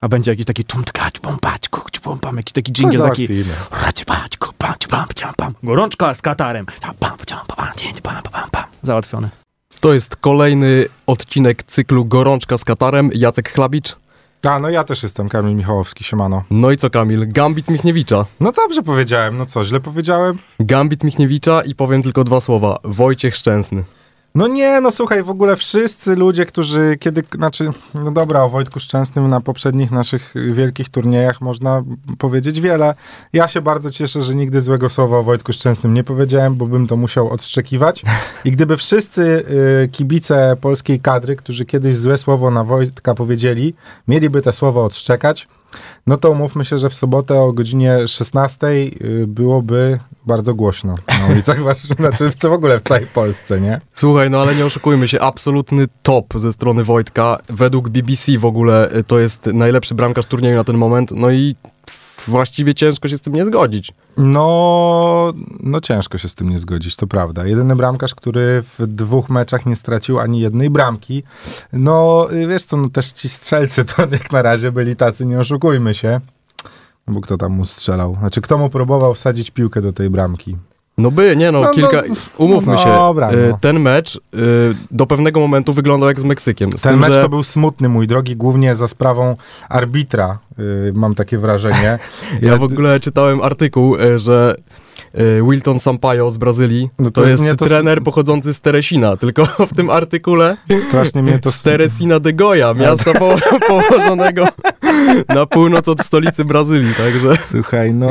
A będzie jakiś taki tum tkać, bum pać, kuć, bum pam, jakiś taki dżingiel taki załatwimy. racie pać, ku pać, pam, pam, pam. Gorączka z katarem. Pam, pam, pam, dzień, pam, pam, pam. Załatwione. To jest kolejny odcinek cyklu Gorączka z Katarem. Jacek Chlabicz. A, no ja też jestem Kamil Michałowski, siemano. No i co Kamil? Gambit Michniewicza. No dobrze powiedziałem, no co, źle powiedziałem? Gambit Michniewicza i powiem tylko dwa słowa. Wojciech Szczęsny. No nie, no słuchaj, w ogóle wszyscy ludzie, którzy kiedy, znaczy, no dobra, o Wojtku Szczęsnym na poprzednich naszych wielkich turniejach można powiedzieć wiele. Ja się bardzo cieszę, że nigdy złego słowa o Wojtku Szczęsnym nie powiedziałem, bo bym to musiał odszczekiwać. I gdyby wszyscy y, kibice polskiej kadry, którzy kiedyś złe słowo na Wojtka powiedzieli, mieliby te słowa odszczekać, no to umówmy się, że w sobotę o godzinie 16 y, byłoby bardzo głośno na ulicach Warszawy, znaczy w, w ogóle w całej Polsce, nie? Słuchaj, no ale nie oszukujmy się, absolutny top ze strony Wojtka. Według BBC w ogóle y, to jest najlepszy bramkarz turnieju na ten moment. No i właściwie ciężko się z tym nie zgodzić. No, no ciężko się z tym nie zgodzić, to prawda. Jedyny bramkarz, który w dwóch meczach nie stracił ani jednej bramki. No, y, wiesz co, no też ci strzelcy to jak na razie byli tacy, nie oszukujmy się. No bo kto tam mu strzelał? Znaczy, kto mu próbował wsadzić piłkę do tej bramki? No by, nie no, No, no, kilka... Umówmy no się, dobra, y, no. ten mecz y, do pewnego momentu wyglądał jak z Meksykiem. Z Ten tym, mecz że... to był smutny, mój drogi, głównie za sprawą arbitra, y, mam takie wrażenie. Ja w ogóle czytałem artykuł, że Wilton Sampaio z Brazylii No to, to jest mnie to- trener pochodzący z Teresina, tylko w tym artykule Strasznie mnie to... z Teresina de Goya, miasta po, położonego na północ od stolicy Brazylii, także... Słuchaj, no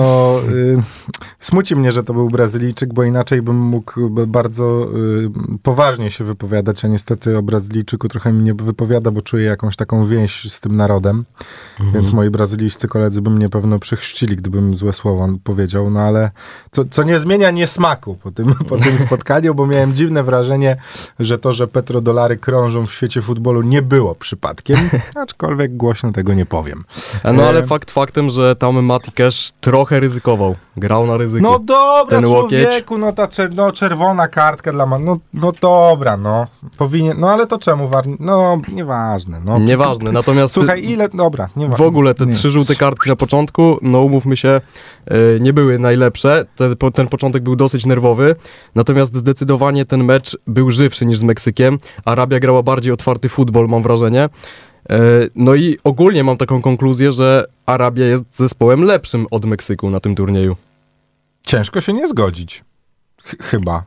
smuci mnie, że to był Brazylijczyk, bo inaczej bym mógł bardzo y, poważnie się wypowiadać, a niestety o Brazylijczyku trochę mi nie wypowiada, bo czuję jakąś taką więź z tym narodem, więc moi brazylijscy koledzy by mnie pewno przychrzcili, gdybym złe słowo powiedział, no ale co, co nie zmienia niesmaku po tym, po tym spotkaniu, bo miałem dziwne wrażenie, że to, że petrodolary krążą w świecie futbolu nie było przypadkiem, aczkolwiek głośno tego nie powiem. No ale E. fakt faktem, że tam Mati Cash trochę ryzykował, grał na No dobra, Ten łokieć. człowieku, no ta czer- no, czerwona kartka dla man... No, no dobra, no. Powinien... No ale to czemu war... No, nieważne, no. Nieważne, natomiast Słuchaj, ile... Dobra, w nieważne. ogóle te Nie. trzy żółte kartki na początku, no umówmy się, e, nie były najlepsze. Te, po, ten początek był dosyć nerwowy, natomiast zdecydowanie ten mecz był żywszy niż z Meksykiem. Arabia grała bardziej otwarty futbol, mam wrażenie. E, No i ogólnie mam taką konkluzję, że Arabia jest zespołem lepszym od Meksyku na tym turnieju. Ciężko się nie zgodzić. Ch- chyba.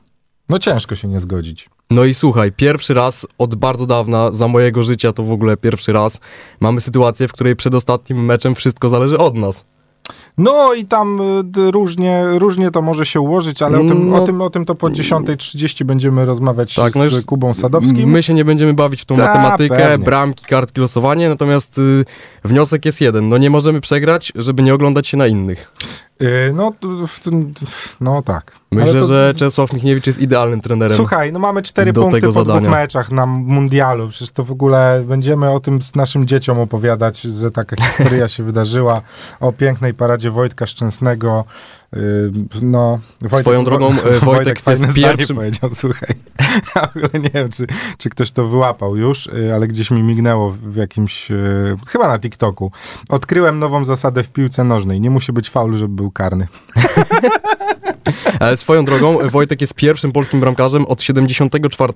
No ciężko się nie zgodzić. No i słuchaj, pierwszy raz od bardzo dawna, za mojego życia to w ogóle pierwszy raz, mamy sytuację, w której przed ostatnim meczem wszystko zależy od nas. No i tam y, różnie, różnie to może się ułożyć, ale o, tym, No. o, tym, o tym to po 10.30 będziemy rozmawiać Tak, no z już- Kubą Sadowskim. My się nie będziemy bawić w tą Ta, matematykę, pewnie. bramki, kartki, losowanie, natomiast y, wniosek jest jeden. No nie możemy przegrać, żeby nie oglądać się na innych. Y, no, no tak. Myślę, to- że Czesław Michniewicz jest idealnym trenerem. Słuchaj, no mamy cztery punkty po zadania. dwóch meczach na mundialu. Przecież to w ogóle będziemy o tym z naszym dzieciom opowiadać, że taka historia się wydarzyła. O pięknej paradzie Wojtka Szczęsnego. Yy, no, Wojtek, Swoją drogą, e, Wojtek fajne jest zdanie pierwszym- powiedział, słuchaj. Ja w ogóle nie wiem, czy, czy ktoś to wyłapał już, yy, ale gdzieś mi mignęło w jakimś, yy, chyba na TikToku. Odkryłem nową zasadę w piłce nożnej. Nie musi być faul, żeby był karny. Ale swoją drogą, e, Wojtek jest pierwszym polskim bramkarzem od 74,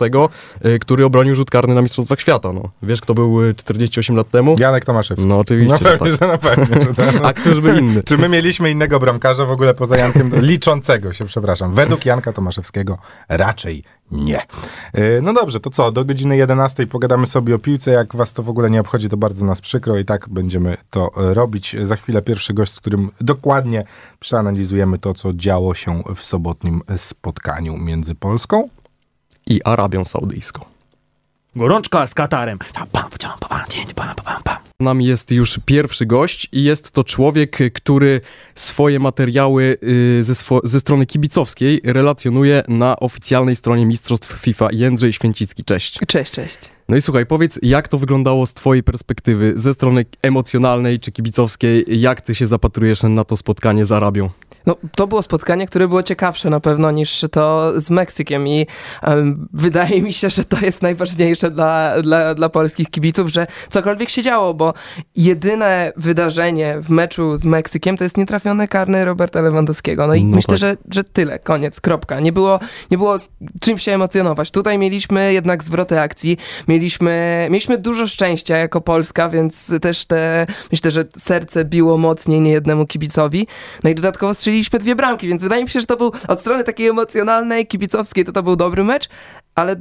y, który obronił rzut karny na Mistrzostwach Świata. No. Wiesz, kto był y, 48 lat temu? Janek Tomaszewski. No oczywiście, Na że pewnie, tak. że na pewno. Że tak. A któż by inny? Czy my mieliśmy innego bramkarza w ogóle poza Jankiem, liczącego się, przepraszam. Według Janka Tomaszewskiego raczej nie. Yy, No dobrze, to co, do godziny 11 pogadamy sobie o piłce. Jak was to w ogóle nie obchodzi, to bardzo nas przykro i tak będziemy to e, robić. Za chwilę pierwszy gość, z którym dokładnie przeanalizujemy to, co działo się w sobotnim spotkaniu między Polską I Arabią Saudyjską. Gorączka z katarem. Tam, pam, pam, pam, dzień, pam, pam, pam. Z nami jest już pierwszy gość i jest to człowiek, który swoje materiały y, ze, swo- ze strony kibicowskiej relacjonuje na oficjalnej stronie Mistrzostw FIFA Jędrzej Święcicki. Cześć. Cześć, cześć. No i słuchaj, powiedz, jak to wyglądało z twojej perspektywy, ze strony emocjonalnej czy kibicowskiej, jak ty się zapatrujesz na to spotkanie z Arabią? No, to było spotkanie, które było ciekawsze na pewno niż to z Meksykiem i um, wydaje mi się, że to jest najważniejsze dla, dla, dla polskich kibiców, że cokolwiek się działo, bo jedyne wydarzenie w meczu z Meksykiem to jest nietrafiony karny Roberta Lewandowskiego. No i No myślę, tak. że, że tyle, koniec, kropka. Nie było, nie było czym się emocjonować. Tutaj mieliśmy jednak zwroty akcji, mieliśmy, mieliśmy dużo szczęścia jako Polska, więc też te, myślę, że serce biło mocniej niejednemu kibicowi. No i dodatkowo strzeliliśmy dwie bramki, więc wydaje mi się, że to był od strony takiej emocjonalnej, kibicowskiej, to to był dobry mecz, ale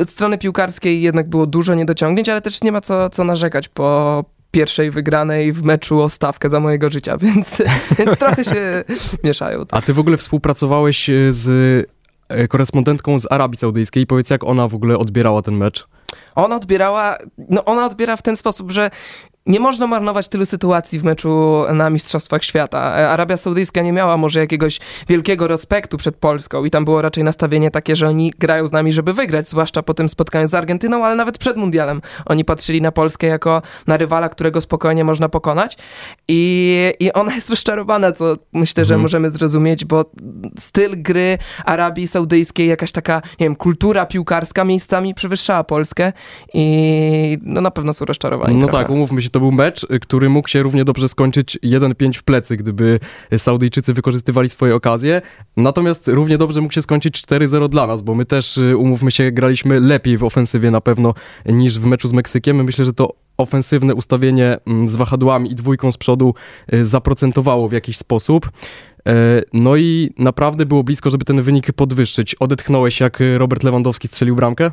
od strony piłkarskiej jednak było dużo niedociągnięć, ale też nie ma co, co narzekać po pierwszej wygranej w meczu o stawkę za mojego życia, więc, więc trochę się mieszają. A ty w ogóle współpracowałeś e, z e, korespondentką z Arabii Saudyjskiej. Powiedz, jak ona w ogóle odbierała ten mecz? Ona odbierała, no ona odbiera w ten sposób, że nie można marnować tylu sytuacji w meczu na Mistrzostwach Świata. Arabia Saudyjska nie miała może jakiegoś wielkiego respektu przed Polską i tam było raczej nastawienie takie, że oni grają z nami, żeby wygrać, zwłaszcza po tym spotkaniu z Argentyną, ale nawet przed Mundialem. Oni patrzyli na Polskę jako na rywala, którego spokojnie można pokonać i, i ona jest rozczarowana, co myślę, że Mhm. możemy zrozumieć, bo styl gry Arabii Saudyjskiej, jakaś taka, nie wiem, kultura piłkarska miejscami przewyższała Polskę i no na pewno są rozczarowani. No trochę. tak, umówmy się, to był mecz, y, który mógł się równie dobrze skończyć 1-5 w plecy, gdyby Saudyjczycy wykorzystywali swoje okazje. Natomiast równie dobrze mógł się skończyć 4-0 dla nas, bo my też, y, umówmy się, graliśmy lepiej w ofensywie na pewno niż w meczu z Meksykiem. Myślę, że to ofensywne ustawienie mm, z wahadłami i dwójką z przodu y, zaprocentowało w jakiś sposób. E, No i naprawdę było blisko, żeby ten wynik podwyższyć. Odetchnąłeś, jak Robert Lewandowski strzelił bramkę?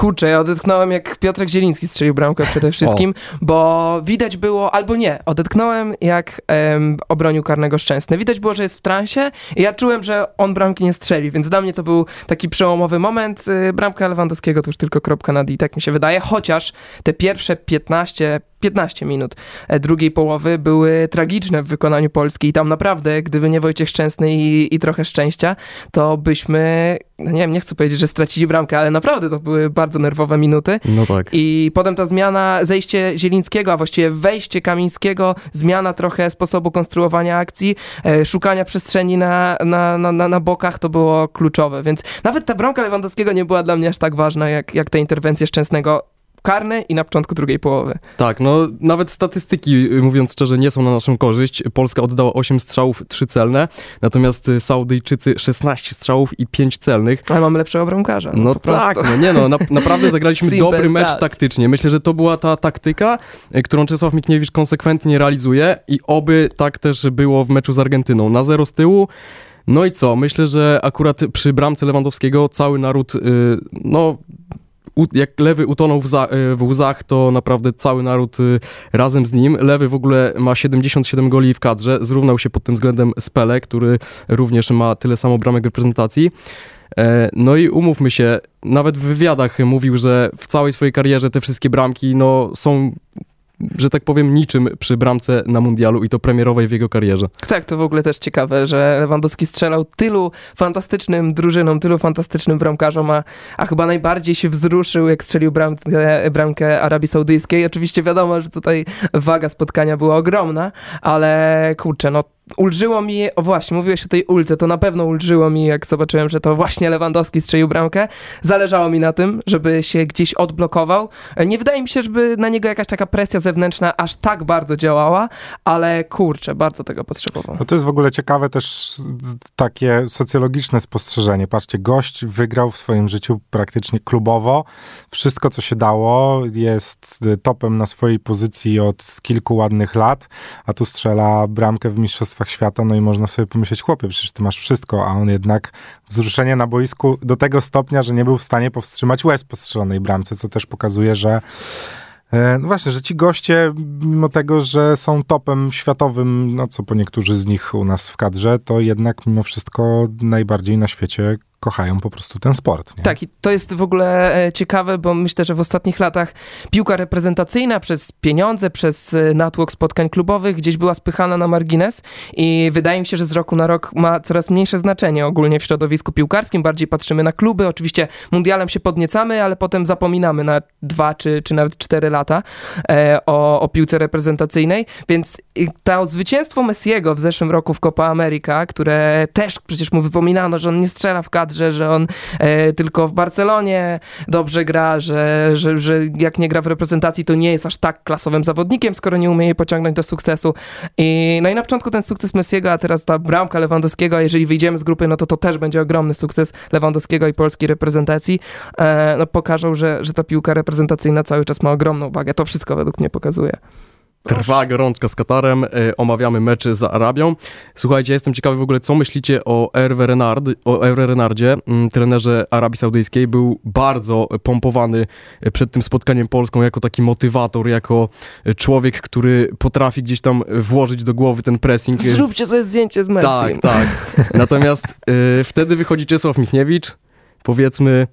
Kurczę, ja odetchnąłem jak Piotrek Zieliński strzelił bramkę przede wszystkim, bo widać było, albo nie, odetchnąłem jak em, obronił karnego Szczęsny. Widać było, że jest w transie i ja czułem, że on bramki nie strzeli, więc dla mnie to był taki przełomowy moment. Y, Bramka Lewandowskiego to już tylko kropka nad i, tak mi się wydaje, chociaż te pierwsze 15 15 minut e, drugiej połowy były tragiczne w wykonaniu Polski i tam naprawdę, gdyby nie Wojciech Szczęsny i, i trochę szczęścia, to byśmy, no nie wiem, nie chcę powiedzieć, że stracili bramkę, ale naprawdę to były bardzo nerwowe minuty. No tak. I potem ta zmiana, zejście Zielińskiego, a właściwie wejście Kamińskiego, zmiana trochę sposobu konstruowania akcji, e, szukania przestrzeni na, na, na, na, na bokach, to było kluczowe. Więc nawet ta bramka Lewandowskiego nie była dla mnie aż tak ważna, jak, jak te interwencje Szczęsnego karne i na początku drugiej połowy. Tak, no nawet statystyki, y, mówiąc szczerze, nie są na naszą korzyść. Polska oddała 8 strzałów, 3 celne, natomiast y, Saudyjczycy 16 strzałów i 5 celnych. Ale mamy lepszego bramkarza. No prostu. tak, no nie no, na, naprawdę zagraliśmy dobry mecz that. taktycznie. Myślę, że to była ta taktyka, y, którą Czesław Mikniewicz konsekwentnie realizuje i oby tak też było w meczu z Argentyną. Na zero z tyłu. No i co? Myślę, że akurat przy bramce Lewandowskiego cały naród, y, no jak Lewy utonął w, za, y, w łzach, to naprawdę cały naród y, razem z nim. Lewy w ogóle ma 77 goli w kadrze, zrównał się pod tym względem z Pele, który również ma tyle samo bramek reprezentacji. E, No i umówmy się, nawet w wywiadach mówił, że w całej swojej karierze te wszystkie bramki no, są, że tak powiem, niczym przy bramce na mundialu i to premierowej w jego karierze. Tak, to w ogóle też ciekawe, że Lewandowski strzelał tylu fantastycznym drużynom, tylu fantastycznym bramkarzom, a, a chyba najbardziej się wzruszył, jak strzelił bramkę, bramkę Arabii Saudyjskiej. Oczywiście wiadomo, że tutaj waga spotkania była ogromna, ale kurczę, no ulżyło mi, o właśnie, mówiłeś o tej ulce, to na pewno ulżyło mi, jak zobaczyłem, że to właśnie Lewandowski strzelił bramkę. Zależało mi na tym, żeby się gdzieś odblokował. Nie wydaje mi się, żeby na niego jakaś taka presja zewnętrzna aż tak bardzo działała, ale kurczę, bardzo tego potrzebował. No to jest w ogóle ciekawe też takie socjologiczne spostrzeżenie. Patrzcie, gość wygrał w swoim życiu praktycznie klubowo. Wszystko, co się dało, jest topem na swojej pozycji od kilku ładnych lat, a tu strzela bramkę w Mistrzostwach Świata, no i można sobie pomyśleć, chłopie, przecież ty masz wszystko, a on jednak wzruszenie na boisku do tego stopnia, że nie był w stanie powstrzymać łez po strzelonej bramce, co też pokazuje, że E, No właśnie, że ci goście, mimo tego, że są topem światowym, no co po niektórzy z nich u nas w kadrze, to jednak mimo wszystko najbardziej na świecie kochają po prostu ten sport. Nie? Tak, i to jest w ogóle e, ciekawe, bo myślę, że w ostatnich latach piłka reprezentacyjna przez pieniądze, przez e, natłok spotkań klubowych gdzieś była spychana na margines i wydaje mi się, że z roku na rok ma coraz mniejsze znaczenie ogólnie w środowisku piłkarskim. Bardziej patrzymy na kluby. Oczywiście mundialem się podniecamy, ale potem zapominamy na dwa czy, czy nawet cztery lata e, o, o piłce reprezentacyjnej. Więc to zwycięstwo Messiego w zeszłym roku w Copa America, które też przecież mu wypominano, że on nie strzela w kadrze, że on e, tylko w Barcelonie dobrze gra, że, że, że jak nie gra w reprezentacji, to nie jest aż tak klasowym zawodnikiem, skoro nie umie jej pociągnąć do sukcesu. I, no i na początku ten sukces Messiego, a teraz ta bramka Lewandowskiego, a jeżeli wyjdziemy z grupy, no to to też będzie ogromny sukces Lewandowskiego i polskiej reprezentacji. E, no pokażą, że, że ta piłka reprezentacyjna cały czas ma ogromną wagę. To wszystko według mnie pokazuje. Trwa gorączka z Katarem, e, omawiamy mecze z Arabią. Słuchajcie, jestem ciekawy w ogóle, co myślicie o Hervé Renard, o Hervé Renardzie, mm, trenerze Arabii Saudyjskiej. Był bardzo pompowany e, przed tym spotkaniem Polską jako taki motywator, jako e, człowiek, który potrafi gdzieś tam włożyć do głowy ten pressing. Zróbcie sobie zdjęcie z Messi. Tak, tak. Natomiast e, wtedy wychodzi Czesław Michniewicz, powiedzmy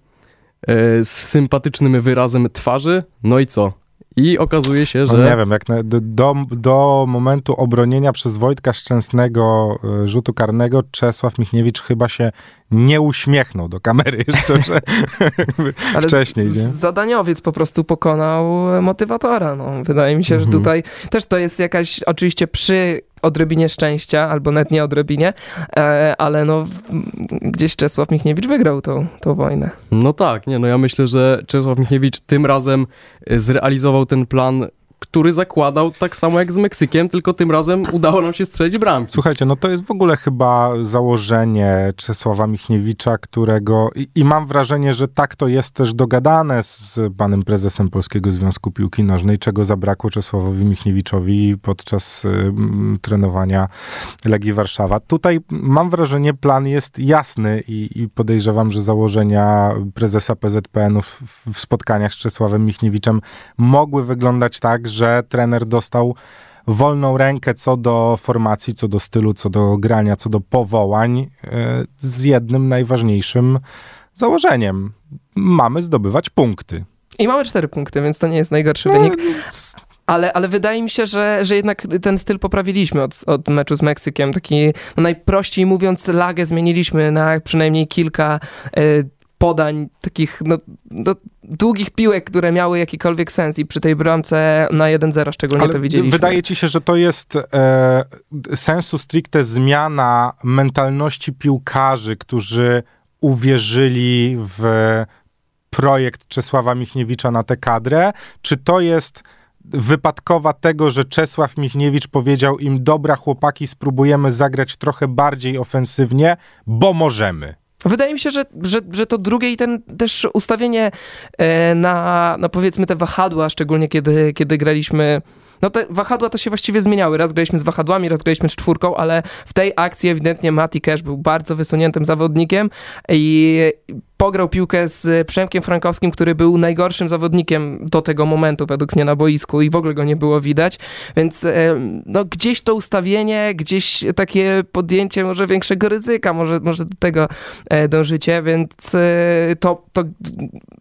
e, z sympatycznym wyrazem twarzy, no i co? I okazuje się, że... No nie wiem, jak na, do, do, do momentu obronienia przez Wojtka Szczęsnego y, rzutu karnego Czesław Michniewicz chyba się nie uśmiechnął do kamery jeszcze, że Ale wcześniej, z- nie? zadaniowiec po prostu pokonał motywatora. No, wydaje mi się, że Mhm. tutaj też to jest jakaś, oczywiście przy odrobinie szczęścia, albo nawet nie odrobinie, e, ale no gdzieś Czesław Michniewicz wygrał tą, tą wojnę. No tak, nie, no ja myślę, że Czesław Michniewicz tym razem e, zrealizował ten plan, który zakładał tak samo jak z Meksykiem, tylko tym razem udało nam się strzelić bramki. Słuchajcie, no to jest w ogóle chyba założenie Czesława Michniewicza, którego i, i mam wrażenie, że tak to jest też dogadane z panem prezesem Polskiego Związku Piłki Nożnej, czego zabrakło Czesławowi Michniewiczowi podczas y, m, trenowania Legii Warszawa. Tutaj mam wrażenie, plan jest jasny i, i podejrzewam, że założenia prezesa PZPN-u w, w spotkaniach z Czesławem Michniewiczem mogły wyglądać tak, że trener dostał wolną rękę co do formacji, co do stylu, co do grania, co do powołań, e, z jednym najważniejszym założeniem. Mamy zdobywać punkty. I mamy cztery punkty, więc to nie jest najgorszy No, wynik. Ale, ale wydaje mi się, że, że jednak ten styl poprawiliśmy od, od meczu z Meksykiem. Taki, no najprościej mówiąc, lagę zmieniliśmy na przynajmniej kilka e, podań, takich no, no, długich piłek, które miały jakikolwiek sens i przy tej bramce na 1-0 szczególnie Ale to widzieliśmy. wydaje ci się, że to jest e, sensu stricte zmiana mentalności piłkarzy, którzy uwierzyli w projekt Czesława Michniewicza na tę kadrę, czy to jest wypadkowa tego, że Czesław Michniewicz powiedział im, dobra chłopaki, spróbujemy zagrać trochę bardziej ofensywnie, bo możemy. Wydaje mi się, że, że, że to drugie i ten też ustawienie e, na, na powiedzmy te wahadła, szczególnie kiedy, kiedy graliśmy. No te wahadła to się właściwie zmieniały. Raz graliśmy z wahadłami, raz graliśmy z czwórką, ale w tej akcji ewidentnie Mati Cash był bardzo wysuniętym zawodnikiem i pograł piłkę z Przemkiem Frankowskim, który był najgorszym zawodnikiem do tego momentu według mnie na boisku i w ogóle go nie było widać, więc e, no gdzieś to ustawienie, gdzieś takie podjęcie może większego ryzyka, może, może do tego e, dążycie, więc e, to, to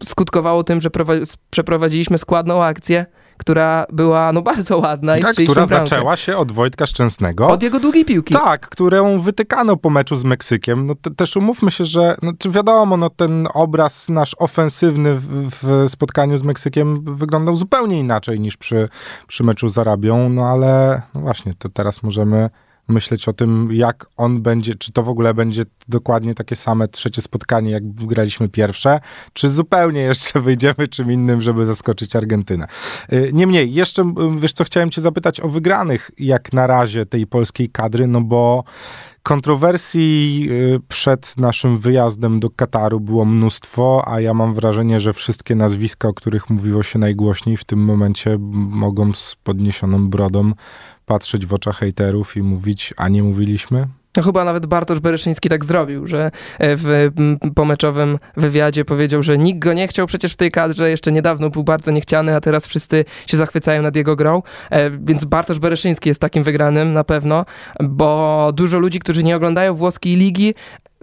skutkowało tym, że prowa- przeprowadziliśmy składną akcję, która była no bardzo ładna i Tak, która bramkę. zaczęła się od Wojtka Szczęsnego. Od jego długiej piłki. Tak, którą wytykano po meczu z Meksykiem. No te, też umówmy się, że no, czy wiadomo, no, ten obraz nasz ofensywny w, w spotkaniu z Meksykiem wyglądał zupełnie inaczej niż przy, przy meczu z Arabią, no ale no właśnie, to teraz możemy myśleć o tym, jak on będzie, czy to w ogóle będzie dokładnie takie same trzecie spotkanie, jak graliśmy pierwsze, czy zupełnie jeszcze wyjdziemy czym innym, żeby zaskoczyć Argentynę. Y, Niemniej, jeszcze, y, wiesz co, chciałem cię zapytać o wygranych, jak na razie tej polskiej kadry, no bo kontrowersji y, przed naszym wyjazdem do Kataru było mnóstwo, a ja mam wrażenie, że wszystkie nazwiska, o których mówiło się najgłośniej w tym momencie mogą z podniesioną brodą patrzeć w oczach hejterów i mówić, a nie mówiliśmy? No chyba nawet Bartosz Bereszyński tak zrobił, że e, w pomeczowym wywiadzie powiedział, że nikt go nie chciał przecież w tej kadrze, jeszcze niedawno był bardzo niechciany, a teraz wszyscy się zachwycają nad jego grą, E, więc Bartosz Bereszyński jest takim wygranym na pewno, bo dużo ludzi, którzy nie oglądają włoskiej ligi,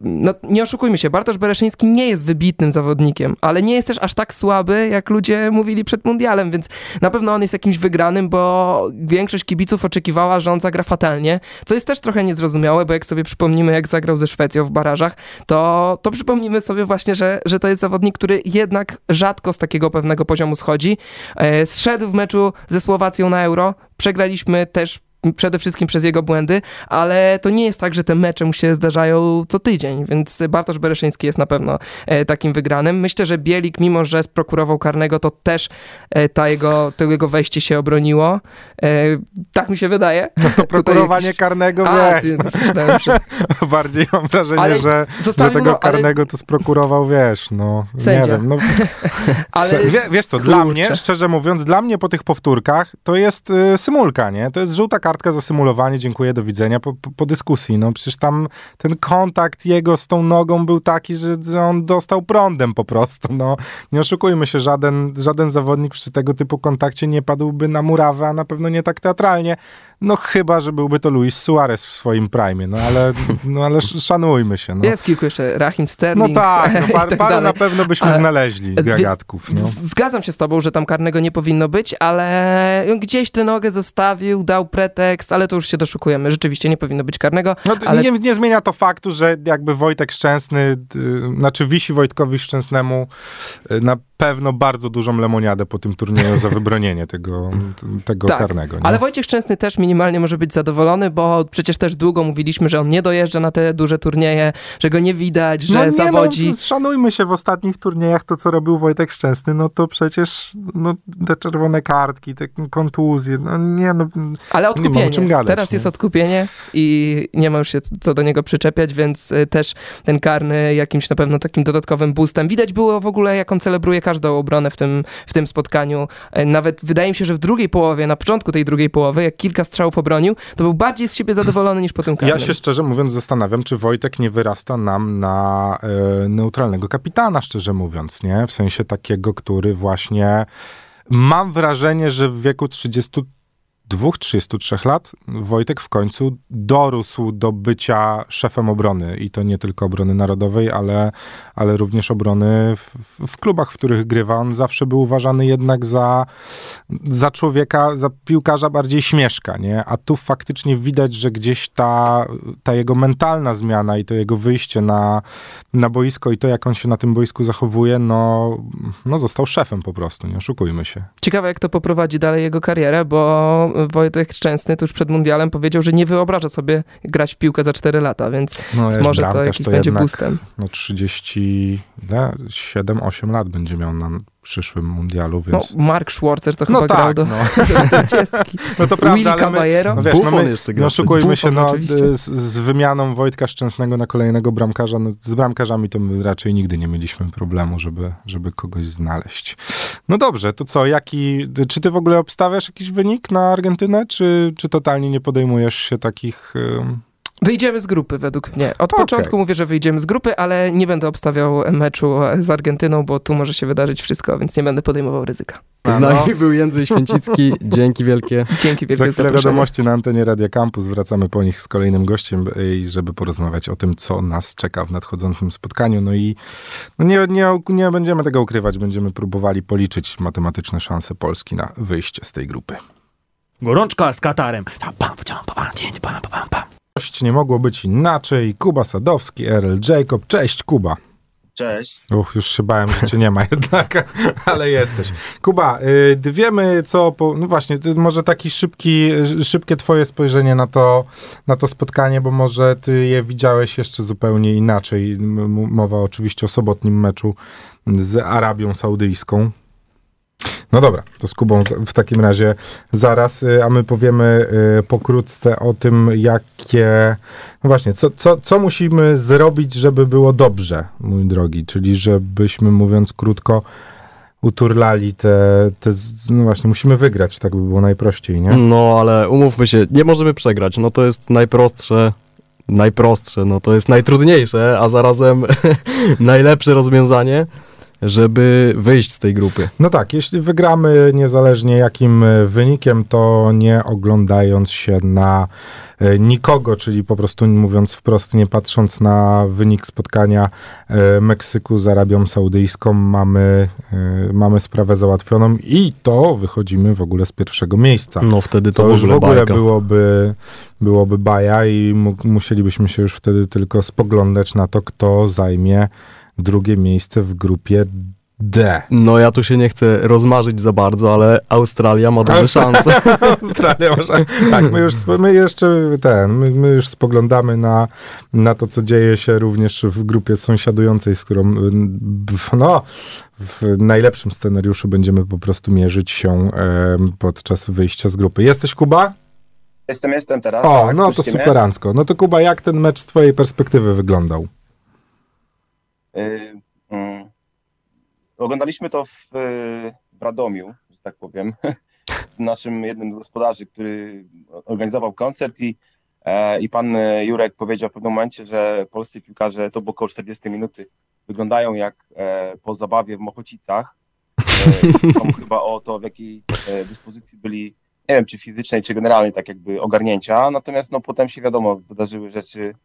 no nie oszukujmy się, Bartosz Bereszyński nie jest wybitnym zawodnikiem, ale nie jest też aż tak słaby, jak ludzie mówili przed mundialem, więc na pewno on jest jakimś wygranym, bo większość kibiców oczekiwała, że on zagra fatalnie, co jest też trochę niezrozumiałe, bo jak sobie przypomnimy, jak zagrał ze Szwecją w barażach, to, to przypomnimy sobie właśnie, że, że to jest zawodnik, który jednak rzadko z takiego pewnego poziomu schodzi. E, zszedł w meczu ze Słowacją na Euro, przegraliśmy też przede wszystkim przez jego błędy, ale to nie jest tak, że te mecze mu się zdarzają co tydzień, więc Bartosz Bereszyński jest na pewno e, takim wygranym. Myślę, że Bielik, mimo że sprokurował karnego, to też e, ta jego, to jego wejście się obroniło. E, tak mi się wydaje. No to prokurowanie jakiś- karnego, A, wiesz, ty, no, bardziej mam wrażenie, Ale że, że tego no, ale- karnego to sprokurował, wiesz, no, Sędzia. nie wiem, no, Ale Wie, wiesz co, dla mnie, szczerze mówiąc, dla mnie po tych powtórkach to jest y, symulka, nie? To jest żółta kartka za symulowanie, dziękuję, do widzenia, po, po, po dyskusji. No przecież tam ten kontakt jego z tą nogą był taki, że, że on dostał prądem po prostu, no. Nie oszukujmy się, żaden, żaden zawodnik przy tego typu kontakcie nie padłby na murawę, a na pewno nie tak teatralnie. No chyba, że byłby to Luis Suarez w swoim prime, no ale, no, ale sz- szanujmy się, no. jest kilku jeszcze, Rahim No Sterling tak, no, par, tak paru na pewno byśmy Ale- znaleźli gagatków, no. Zgadzam się z tobą, że tam karnego nie powinno być, ale gdzieś tę nogę zostawił, dał pretekst, ale to już się doszukujemy. Rzeczywiście nie powinno być karnego. No, ale- nie, nie zmienia to faktu, że jakby Wojtek Szczęsny, y, znaczy wisi Wojtkowi Szczęsnemu y, na pewno bardzo dużą lemoniadę po tym turnieju za wybronienie tego, tego Tak, karnego. Nie? Ale Wojciech Szczęsny też minimalnie może być zadowolony, bo przecież też długo mówiliśmy, że on nie dojeżdża na te duże turnieje, że go nie widać, że no nie, zawodzi. No, szanujmy się w ostatnich turniejach, to co robił Wojtek Szczęsny, no to przecież no, te czerwone kartki, te kontuzje, no nie no. Ale odkupienie. gadać, Teraz nie? jest odkupienie i nie ma już się co do niego przyczepiać, więc y, też ten karny jakimś na pewno takim dodatkowym boostem. Widać było w ogóle, jak on celebruje każdą obronę w tym, w tym spotkaniu. E, Nawet wydaje mi się, że w drugiej połowie, na początku tej drugiej połowy, jak kilka strzałów obronił, to był bardziej z siebie zadowolony niż po tym karnym. Ja się szczerze mówiąc zastanawiam, czy Wojtek nie wyrasta nam na e, neutralnego kapitana, szczerze mówiąc, nie? W sensie takiego, który właśnie mam wrażenie, że w wieku 32-33 lat Wojtek w końcu dorósł do bycia szefem obrony i to nie tylko obrony narodowej, ale, ale również obrony w, w klubach, w których grywa. On zawsze był uważany jednak za, za człowieka, za piłkarza bardziej śmieszka, nie? A tu faktycznie widać, że gdzieś ta, ta jego mentalna zmiana i to jego wyjście na, na boisko i to, jak on się na tym boisku zachowuje, no, no został szefem po prostu, nie oszukujmy się. Ciekawe, jak to poprowadzi dalej jego karierę, bo Wojtek Szczęsny tuż przed mundialem powiedział, że nie wyobraża sobie grać w piłkę za 4 lata, więc No, wiesz, może to jakiś będzie jednak, boostem. No 30, ile? 7-8 lat będzie miał na przyszłym mundialu, No, więc... Mark Schwarzer to No, chyba grał tak, do, no. do 40. no to prawda, Willy ale my, Caballero. no wiesz, no my, jeszcze nie gra oszukujmy się, Buffon no, oczywiście. z, z wymianą Wojtka Szczęsnego na kolejnego bramkarza, no, z bramkarzami to my raczej nigdy nie mieliśmy problemu, żeby, żeby kogoś znaleźć. No dobrze, to co, jaki, czy ty w ogóle obstawiasz jakiś wynik na Argentynę, czy, czy totalnie nie podejmujesz się takich... ym, Wyjdziemy z grupy według mnie. Od Okej. początku mówię, że wyjdziemy z grupy, ale nie będę obstawiał meczu z Argentyną, bo tu może się wydarzyć wszystko, więc nie będę podejmował ryzyka. Z nami był Jędrzej Święcicki. Dzięki wielkie. Dzięki wielkie za chwilę wiadomości na antenie Radia Campus. Wracamy po nich z kolejnym gościem, i żeby porozmawiać o tym, co nas czeka w nadchodzącym spotkaniu. No i no nie, nie, nie będziemy tego ukrywać. Będziemy próbowali policzyć matematyczne szanse Polski na wyjście z tej grupy. Gorączka z Katarem. Pam, pam, pam, pam, dzień, pam, pam, pam. Nie mogło być inaczej. Kuba Sadowski, RL Jacob. Cześć, Kuba. Cześć. Uch, już się bałem, że cię nie ma jednak, ale jesteś. Kuba, y, wiemy co, po, no właśnie, może taki szybki, szybkie twoje spojrzenie na to, na to spotkanie, bo może ty je widziałeś jeszcze zupełnie inaczej. Mowa oczywiście o sobotnim meczu z Arabią Saudyjską. No dobra, to z Kubą w takim razie zaraz, y, a my powiemy y, pokrótce o tym, jakie no właśnie, co, co, co musimy zrobić, żeby było dobrze, mój drogi? Czyli żebyśmy, mówiąc krótko, uturlali te, te no właśnie, musimy wygrać, tak by było najprościej, nie? No, ale umówmy się, nie możemy przegrać. No to jest najprostsze, najprostsze, no to jest najtrudniejsze, a zarazem najlepsze rozwiązanie. Żeby wyjść z tej grupy. No tak, jeśli wygramy niezależnie jakim e, wynikiem, to nie oglądając się na e, nikogo, czyli po prostu mówiąc wprost, nie patrząc na wynik spotkania e, Meksyku z Arabią Saudyjską, mamy, mamy sprawę załatwioną i to wychodzimy w ogóle z pierwszego miejsca. No wtedy to, To, w już w ogóle ogóle bajka. byłoby, byłoby baja i mu, musielibyśmy się już wtedy tylko spoglądać na to, kto zajmie drugie miejsce w grupie D. No ja tu się nie chcę rozmarzyć za bardzo, ale Australia ma duże szanse. Australia może. Tak, my już my jeszcze ten, my, my już spoglądamy na, na to, co dzieje się również w grupie sąsiadującej, z którą w- no, w najlepszym scenariuszu będziemy po prostu mierzyć się em, podczas wyjścia z grupy. Jesteś Kuba? Jestem, jestem teraz. O, tak, no to superancko. No to Kuba, jak ten mecz z twojej perspektywy wyglądał? Y, mm, oglądaliśmy to w, y, w Radomiu, że tak powiem, z naszym jednym z gospodarzy, który organizował koncert i, e, i pan e, Jurek powiedział w pewnym momencie, że polscy piłkarze to było około 40 minuty wyglądają jak e, po zabawie w Mochocicach. E, tam chyba o to, w jakiej e, dyspozycji byli, nie wiem, czy fizycznej, czy generalnie tak jakby ogarnięcia. Natomiast no potem się wiadomo, wydarzyły rzeczy e,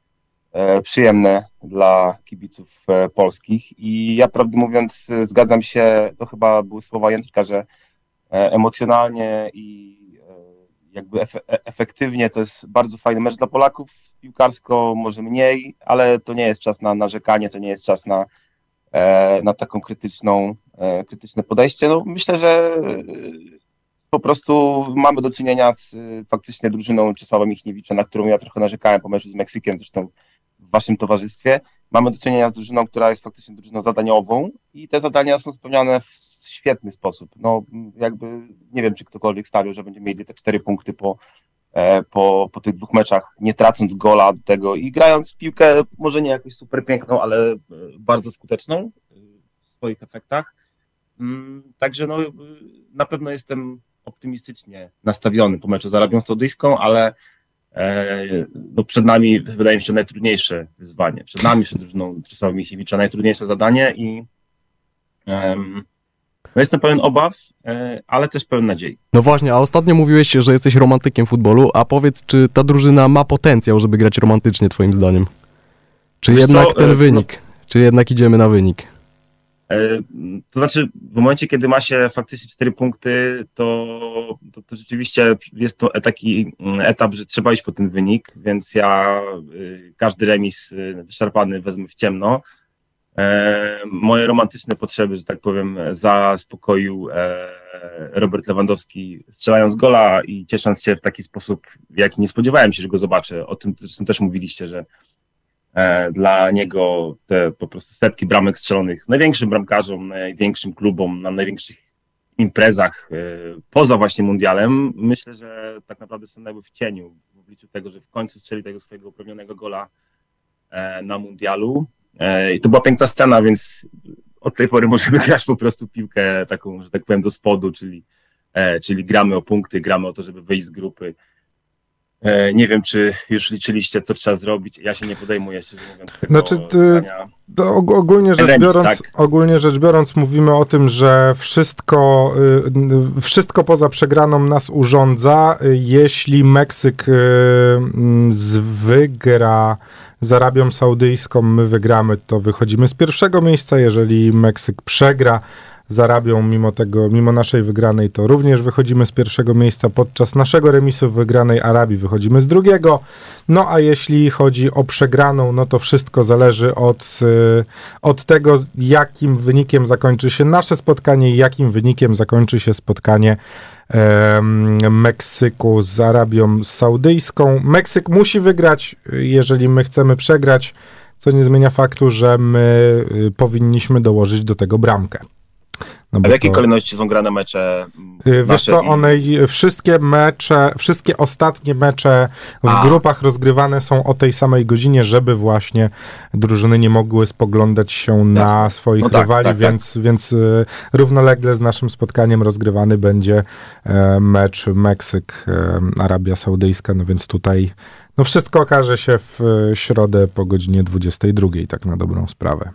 przyjemne dla kibiców e, polskich. I ja prawdę mówiąc e, zgadzam się, to chyba były słowa Jędrka, że e, emocjonalnie i e, jakby efe, e- efektywnie to jest bardzo fajny mecz dla Polaków. Piłkarsko może mniej, ale to nie jest czas na narzekanie, to nie jest czas na, e, na taką krytyczną, e, krytyczne podejście. No, myślę, że e, po prostu mamy do czynienia z e, faktycznie drużyną Czesława Michniewicza, na którą ja trochę narzekałem po meczu z Meksykiem, zresztą w waszym towarzystwie. Mamy do czynienia z drużyną, która jest faktycznie drużyną zadaniową i te zadania są spełniane w świetny sposób. No jakby nie wiem, czy ktokolwiek stawiał, że będziemy mieli te cztery punkty po, e, po, po tych dwóch meczach, nie tracąc gola do tego i grając piłkę, może nie jakoś super piękną, ale e, bardzo skuteczną e, w swoich efektach. Mm, Także no, na pewno jestem optymistycznie nastawiony po meczu z Arabią Saudyjską, ale no przed nami wydaje mi się najtrudniejsze wyzwanie. Przed nami, przed drużyną Czesława Michniewicza najtrudniejsze zadanie i em, no jestem pełen obaw, e, ale też pełen nadziei. No właśnie, a ostatnio mówiłeś, że jesteś romantykiem futbolu, a powiedz, czy ta drużyna ma potencjał, żeby grać romantycznie twoim zdaniem? Czy Wiesz jednak co, ten e, wynik? Czy jednak idziemy na wynik? E, To znaczy, w momencie, kiedy ma się faktycznie cztery punkty, to, to, to rzeczywiście jest to taki mm, etap, że trzeba iść po ten wynik, więc ja y, każdy remis y, wyszarpany wezmę w ciemno. E, Moje romantyczne potrzeby, że tak powiem, zaspokoił e, Robert Lewandowski strzelając gola i ciesząc się w taki sposób, jaki nie spodziewałem się, że go zobaczę. O tym zresztą też mówiliście, że e, dla niego te po prostu setki bramek strzelonych największym bramkarzom, największym klubom, na największych imprezach e, poza właśnie mundialem, myślę, że tak naprawdę stanęły w cieniu w obliczu tego, że w końcu strzeli tego swojego uprawnionego gola e, na mundialu. E, I to była piękna scena, więc od tej pory możemy grać po prostu piłkę taką, że tak powiem, do spodu, czyli, e, czyli gramy o punkty, gramy o to, żeby wyjść z grupy. E, Nie wiem, czy już liczyliście, co trzeba zrobić. Ja się nie podejmuję, szczerze mówiąc, tego Znaczy, ty- og- ogólnie rzecz, Remis, biorąc, tak. ogólnie rzecz biorąc, mówimy o tym, że wszystko, y, y, wszystko poza przegraną nas urządza. Y, Jeśli Meksyk y, mm, wygra z Arabią Saudyjską, my wygramy, to wychodzimy z pierwszego miejsca. Jeżeli Meksyk przegra z Arabią, mimo tego, mimo naszej wygranej, to również wychodzimy z pierwszego miejsca. Podczas naszego remisu wygranej Arabii wychodzimy z drugiego. No a jeśli chodzi o przegraną, no to wszystko zależy od, y, od tego, jakim wynikiem zakończy się nasze spotkanie i jakim wynikiem zakończy się spotkanie Meksyku z Arabią Saudyjską. Meksyk musi wygrać, jeżeli my chcemy przegrać, co nie zmienia faktu, że my y, powinniśmy dołożyć do tego bramkę. No A w jakiej to- kolejności są grane mecze? Y, Wiesz co, one, wszystkie mecze, wszystkie ostatnie mecze w A. grupach rozgrywane są o tej samej godzinie, żeby właśnie drużyny nie mogły spoglądać się na Jasne. swoich No tak, rywali, tak, tak. więc, więc y, równolegle z naszym spotkaniem rozgrywany będzie e, mecz Meksyk-Arabia Saudyjska, no więc tutaj no wszystko okaże się w e, środę po godzinie 22, tak na dobrą sprawę.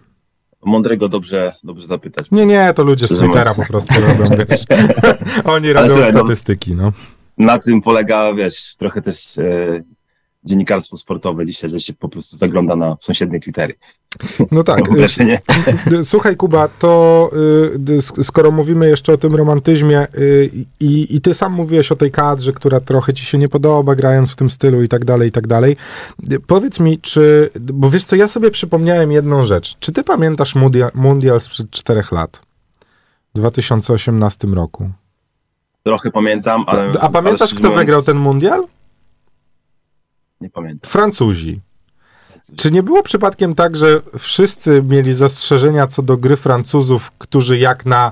Mądrego dobrze, dobrze zapytać. Nie, nie, to ludzie z Twittera po prostu robią, wiesz. Oni robią słuchaj, no- statystyki, no. Na tym polega, wiesz, trochę też e, dziennikarstwo sportowe dzisiaj, że się po prostu zagląda na sąsiednie Twittery. No tak. Słuchaj, Kuba, to y, sk- skoro mówimy jeszcze o tym romantyzmie y, i, i ty sam mówiłeś o tej kadrze, która trochę ci się nie podoba, grając w tym stylu i tak dalej, i tak dalej. y, Powiedz mi, czy, bo wiesz co, ja sobie przypomniałem jedną rzecz. Czy ty pamiętasz mundial, mundial sprzed czterech lat? W 2018 roku. Trochę pamiętam, ale... A pamiętasz, ale kto mówiąc, wygrał ten mundial? Nie pamiętam. Francuzi. Czy nie było przypadkiem tak, że wszyscy mieli zastrzeżenia co do gry Francuzów, którzy jak na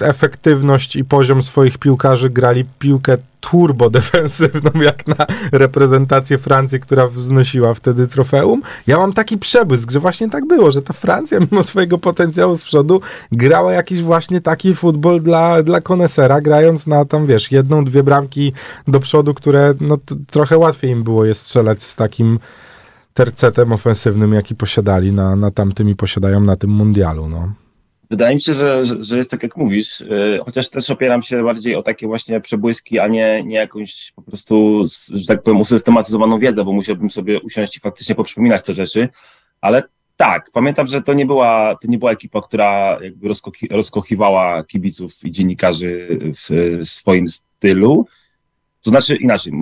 efektywność i poziom swoich piłkarzy grali piłkę turbo defensywną, jak na reprezentację Francji, która wznosiła wtedy trofeum? Ja mam taki przebłysk, że właśnie tak było, że ta Francja mimo swojego potencjału z przodu grała jakiś właśnie taki futbol dla, dla konesera, grając na tam, wiesz, jedną, dwie bramki do przodu, które no, trochę łatwiej im było je strzelać z takim tercetem ofensywnym, jaki posiadali na, na tamtym i posiadają na tym mundialu, no. Wydaje mi się, że, że, jest tak jak mówisz, yy, chociaż też opieram się bardziej o takie właśnie przebłyski, a nie, nie jakąś po prostu, że tak powiem, usystematyzowaną wiedzę, bo musiałbym sobie usiąść i faktycznie poprzypominać te rzeczy, ale tak, pamiętam, że to nie była, to nie była ekipa, która jakby rozkochi, rozkochiwała kibiców i dziennikarzy w swoim stylu, to znaczy inaczej,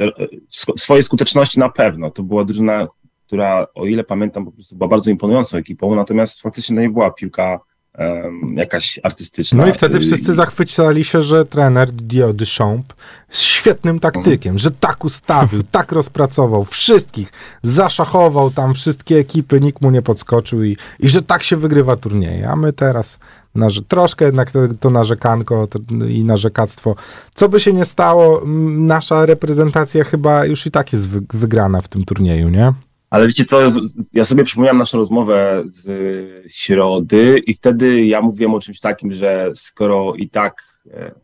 e, e, swo- swojej skuteczności na pewno, to była drużyna, która, o ile pamiętam, po prostu była bardzo imponującą ekipą, natomiast faktycznie to nie była piłka em, jakaś artystyczna. No i wtedy wszyscy zachwycali się, że trener Didier Deschamps jest świetnym taktykiem, że tak ustawił, tak rozpracował wszystkich, zaszachował tam wszystkie ekipy, nikt mu nie podskoczył i, i że tak się wygrywa turnieje. A my teraz narze- troszkę jednak to, to narzekanko to, i narzekactwo. Co by się nie stało, nasza reprezentacja chyba już i tak jest wy, wygrana w tym turnieju, nie? Ale wiecie co, ja sobie przypomniałem naszą rozmowę z środy i wtedy ja mówiłem o czymś takim, że skoro i tak, e,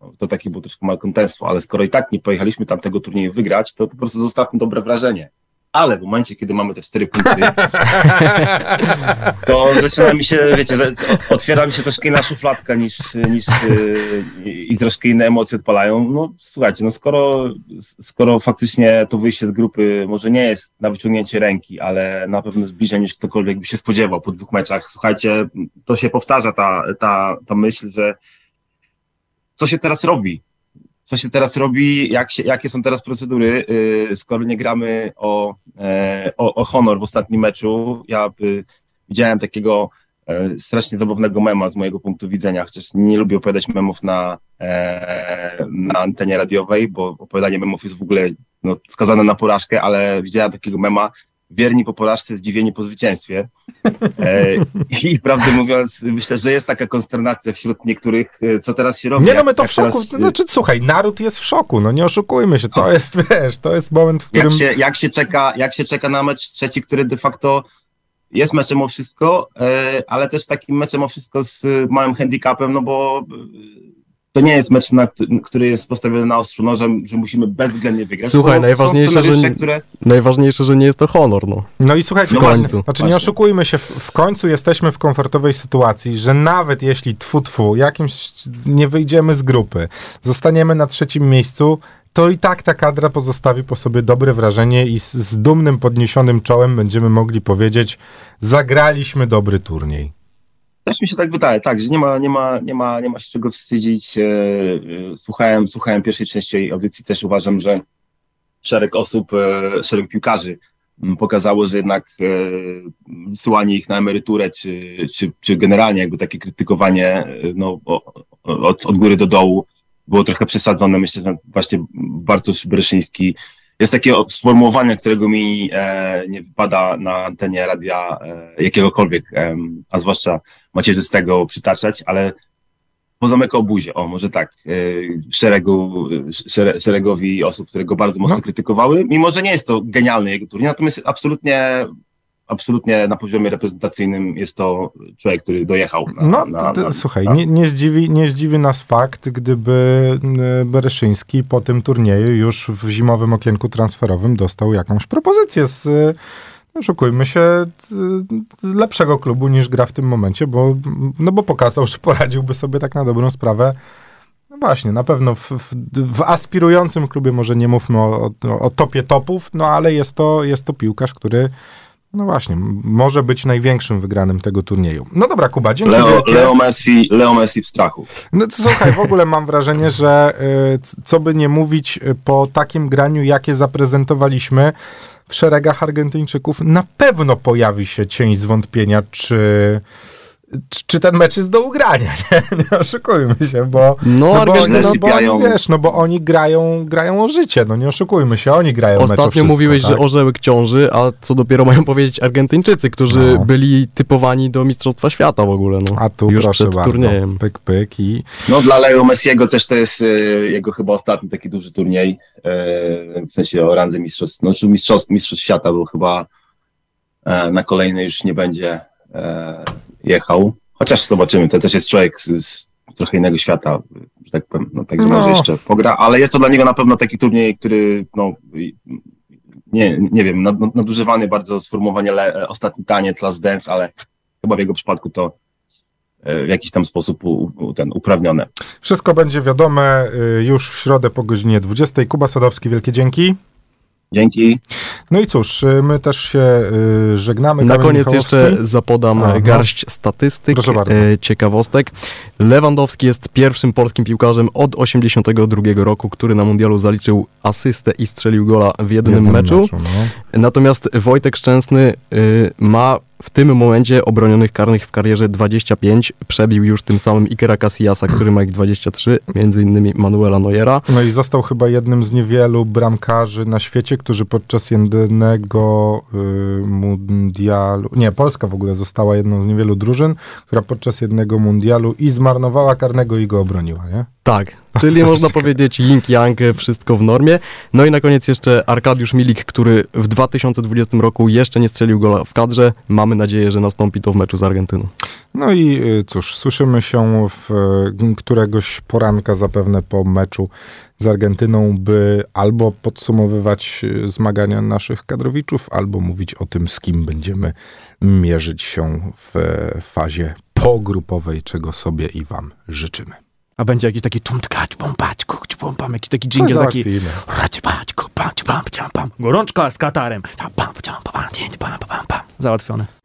no, to takie było troszkę malkontentstwo, ale skoro i tak nie pojechaliśmy tam tego turnieju wygrać, to po prostu zostawmy dobre wrażenie. Ale w momencie, kiedy mamy te cztery punkty, to zaczyna mi się, wiecie, otwiera mi się troszkę inna szufladka niż, niż i troszkę inne emocje odpalają. No słuchajcie, no skoro, skoro faktycznie to wyjście z grupy może nie jest na wyciągnięcie ręki, ale na pewno jest niż ktokolwiek by się spodziewał po dwóch meczach. Słuchajcie, to się powtarza ta, ta, ta myśl, że co się teraz robi? Co się teraz robi? Jak się, jakie są teraz procedury? Yy, skoro nie gramy o, e, o, o honor w ostatnim meczu, ja y, widziałem takiego e, strasznie zabawnego mema z mojego punktu widzenia, chociaż nie lubię opowiadać memów na, e, na antenie radiowej, bo opowiadanie memów jest w ogóle no, skazane na porażkę, ale widziałem takiego mema, wierni po porażce, zdziwieni po zwycięstwie. E, I prawdę mówiąc, myślę, że jest taka konsternacja wśród niektórych, e, co teraz się robi. Nie no, my to w szoku. teraz, e, Znaczy, słuchaj, naród jest w szoku, no nie oszukujmy się. To jest, wiesz, to jest moment, w którym... jak, się, jak, się czeka, jak się czeka na mecz trzeci, który de facto jest meczem o wszystko, ale też takim meczem o wszystko z małym handicapem, no bo to nie jest mecz, na, który jest postawiony na ostrzu nożem, że musimy bezwzględnie wygrać. Słuchaj, najważniejsze, że które Najważniejsze, że nie jest to honor, no. No i słuchajcie, No właśnie, końcu. znaczy nie oszukujmy się, w, w końcu jesteśmy w komfortowej sytuacji, że nawet jeśli tfu tfu, jakimś nie wyjdziemy z grupy, zostaniemy na trzecim miejscu, to i tak ta kadra pozostawi po sobie dobre wrażenie i z, z dumnym, podniesionym czołem będziemy mogli powiedzieć, zagraliśmy dobry turniej. Też mi się tak wydaje, tak, że nie ma, nie ma, nie ma, nie ma się czego wstydzić. E, e, Słuchałem, słuchałem pierwszej części audycji, też uważam, że szereg osób, e, szereg piłkarzy m, pokazało, że jednak wysyłanie ich na emeryturę, czy, czy, czy generalnie jakby takie krytykowanie no, od, od góry do dołu było trochę przesadzone. Myślę, że właśnie Bartosz Breszyński jest takie sformułowanie, którego mi e, nie wypada na antenie radia e, jakiegokolwiek, em, a zwłaszcza macierzystego przytaczać, ale pozamykał buzię, o może tak, e, szeregu, szere, szeregowi osób, które go bardzo mocno No. krytykowały, mimo że nie jest to genialny jego turniej, natomiast absolutnie absolutnie na poziomie reprezentacyjnym jest to człowiek, który dojechał. Na, No, na, na, słuchaj, nie, nie, zdziwi, nie zdziwi nas fakt, gdyby e, Bereszyński po tym turnieju już w zimowym okienku transferowym dostał jakąś propozycję z, e, Oszukujmy się, t- lepszego klubu niż gra w tym momencie, bo, no bo pokazał, że poradziłby sobie tak na dobrą sprawę. No właśnie, na pewno w, w, w aspirującym klubie, może nie mówmy o, o, o topie topów, no ale jest to, jest to piłkarz, który no właśnie, może być największym wygranym tego turnieju. No dobra, Kuba, dzięki Leo, wielkie. Leo, Messi, Leo Messi w strachu. No to słuchaj, w ogóle mam wrażenie, że c- co by nie mówić y, po takim graniu, jakie zaprezentowaliśmy w szeregach Argentyńczyków, na pewno pojawi się cień zwątpienia, czy, czy, ten mecz jest do ugrania. Nie, nie oszukujmy się, bo, No, no bo, no, bo oni, wiesz, no bo oni grają, grają o życie, no nie oszukujmy się, oni grają mecz o Ostatnio wszystko, mówiłeś, tak? że orzełek ciąży, a co dopiero mają powiedzieć Argentyńczycy, którzy No. byli typowani do Mistrzostwa Świata w ogóle. No. A tu już proszę przed bardzo, turniejem. pyk, pyk i No dla Leo Messiego też to jest e, jego chyba ostatni taki duży turniej, e, w sensie o randze mistrzostw, no mistrzostw, mistrzostw świata, bo chyba e, na kolejny już nie będzie jechał. Chociaż zobaczymy, to też jest człowiek z, z trochę innego świata, że tak powiem, no tak No. może jeszcze pogra, ale jest to dla niego na pewno taki turniej, który no nie, nie wiem, nad- nad- nadużywany bardzo sformułowanie le, ostatni taniec, last dance, ale chyba w jego przypadku to e, w jakiś tam sposób u, u, ten uprawnione. wszystko będzie wiadome y, już w środę po godzinie 20. Kuba Sadowski, wielkie dzięki. Dzięki. No i cóż, y, my też się y, żegnamy. Na Kamil koniec Michałowski. jeszcze zapodam A, no. garść statystyk, e, ciekawostek. Lewandowski jest pierwszym polskim piłkarzem od 82 roku, który na mundialu zaliczył asystę i strzelił gola w W jednym, jednym meczu. no. Natomiast Wojtek Szczęsny y, ma w tym momencie obronionych karnych w karierze 25. Przebił już tym samym Ikera Casillasa, który ma ich 23, między innymi Manuela Neuera. No i został chyba jednym z niewielu bramkarzy na świecie, którzy podczas jednego y, mundialu, nie, Polska w ogóle została jedną z niewielu drużyn, która podczas jednego mundialu i zmarnowała karnego i go obroniła, nie? Tak, czyli można powiedzieć Ying Yang, wszystko w normie. No i na koniec jeszcze Arkadiusz Milik, który w 2020 roku jeszcze nie strzelił gola w kadrze. Mamy nadzieję, że nastąpi to w meczu z Argentyną. No i y, cóż, słyszymy się w y, któregoś poranka zapewne po meczu z Argentyną, by albo podsumowywać y, zmagania naszych kadrowiczów, albo mówić o tym, z kim będziemy mierzyć się w fazie pogrupowej, czego sobie i wam życzymy. A będzie jakiś taki tumtkacz, pompać, kuć, pompam, jakiś taki dżingiel taki... Racibać, kupać, pam, pam, pam. Gorączka z Katarem. Pam, pam, pam, pam, pam, pam, pam. Załatwione.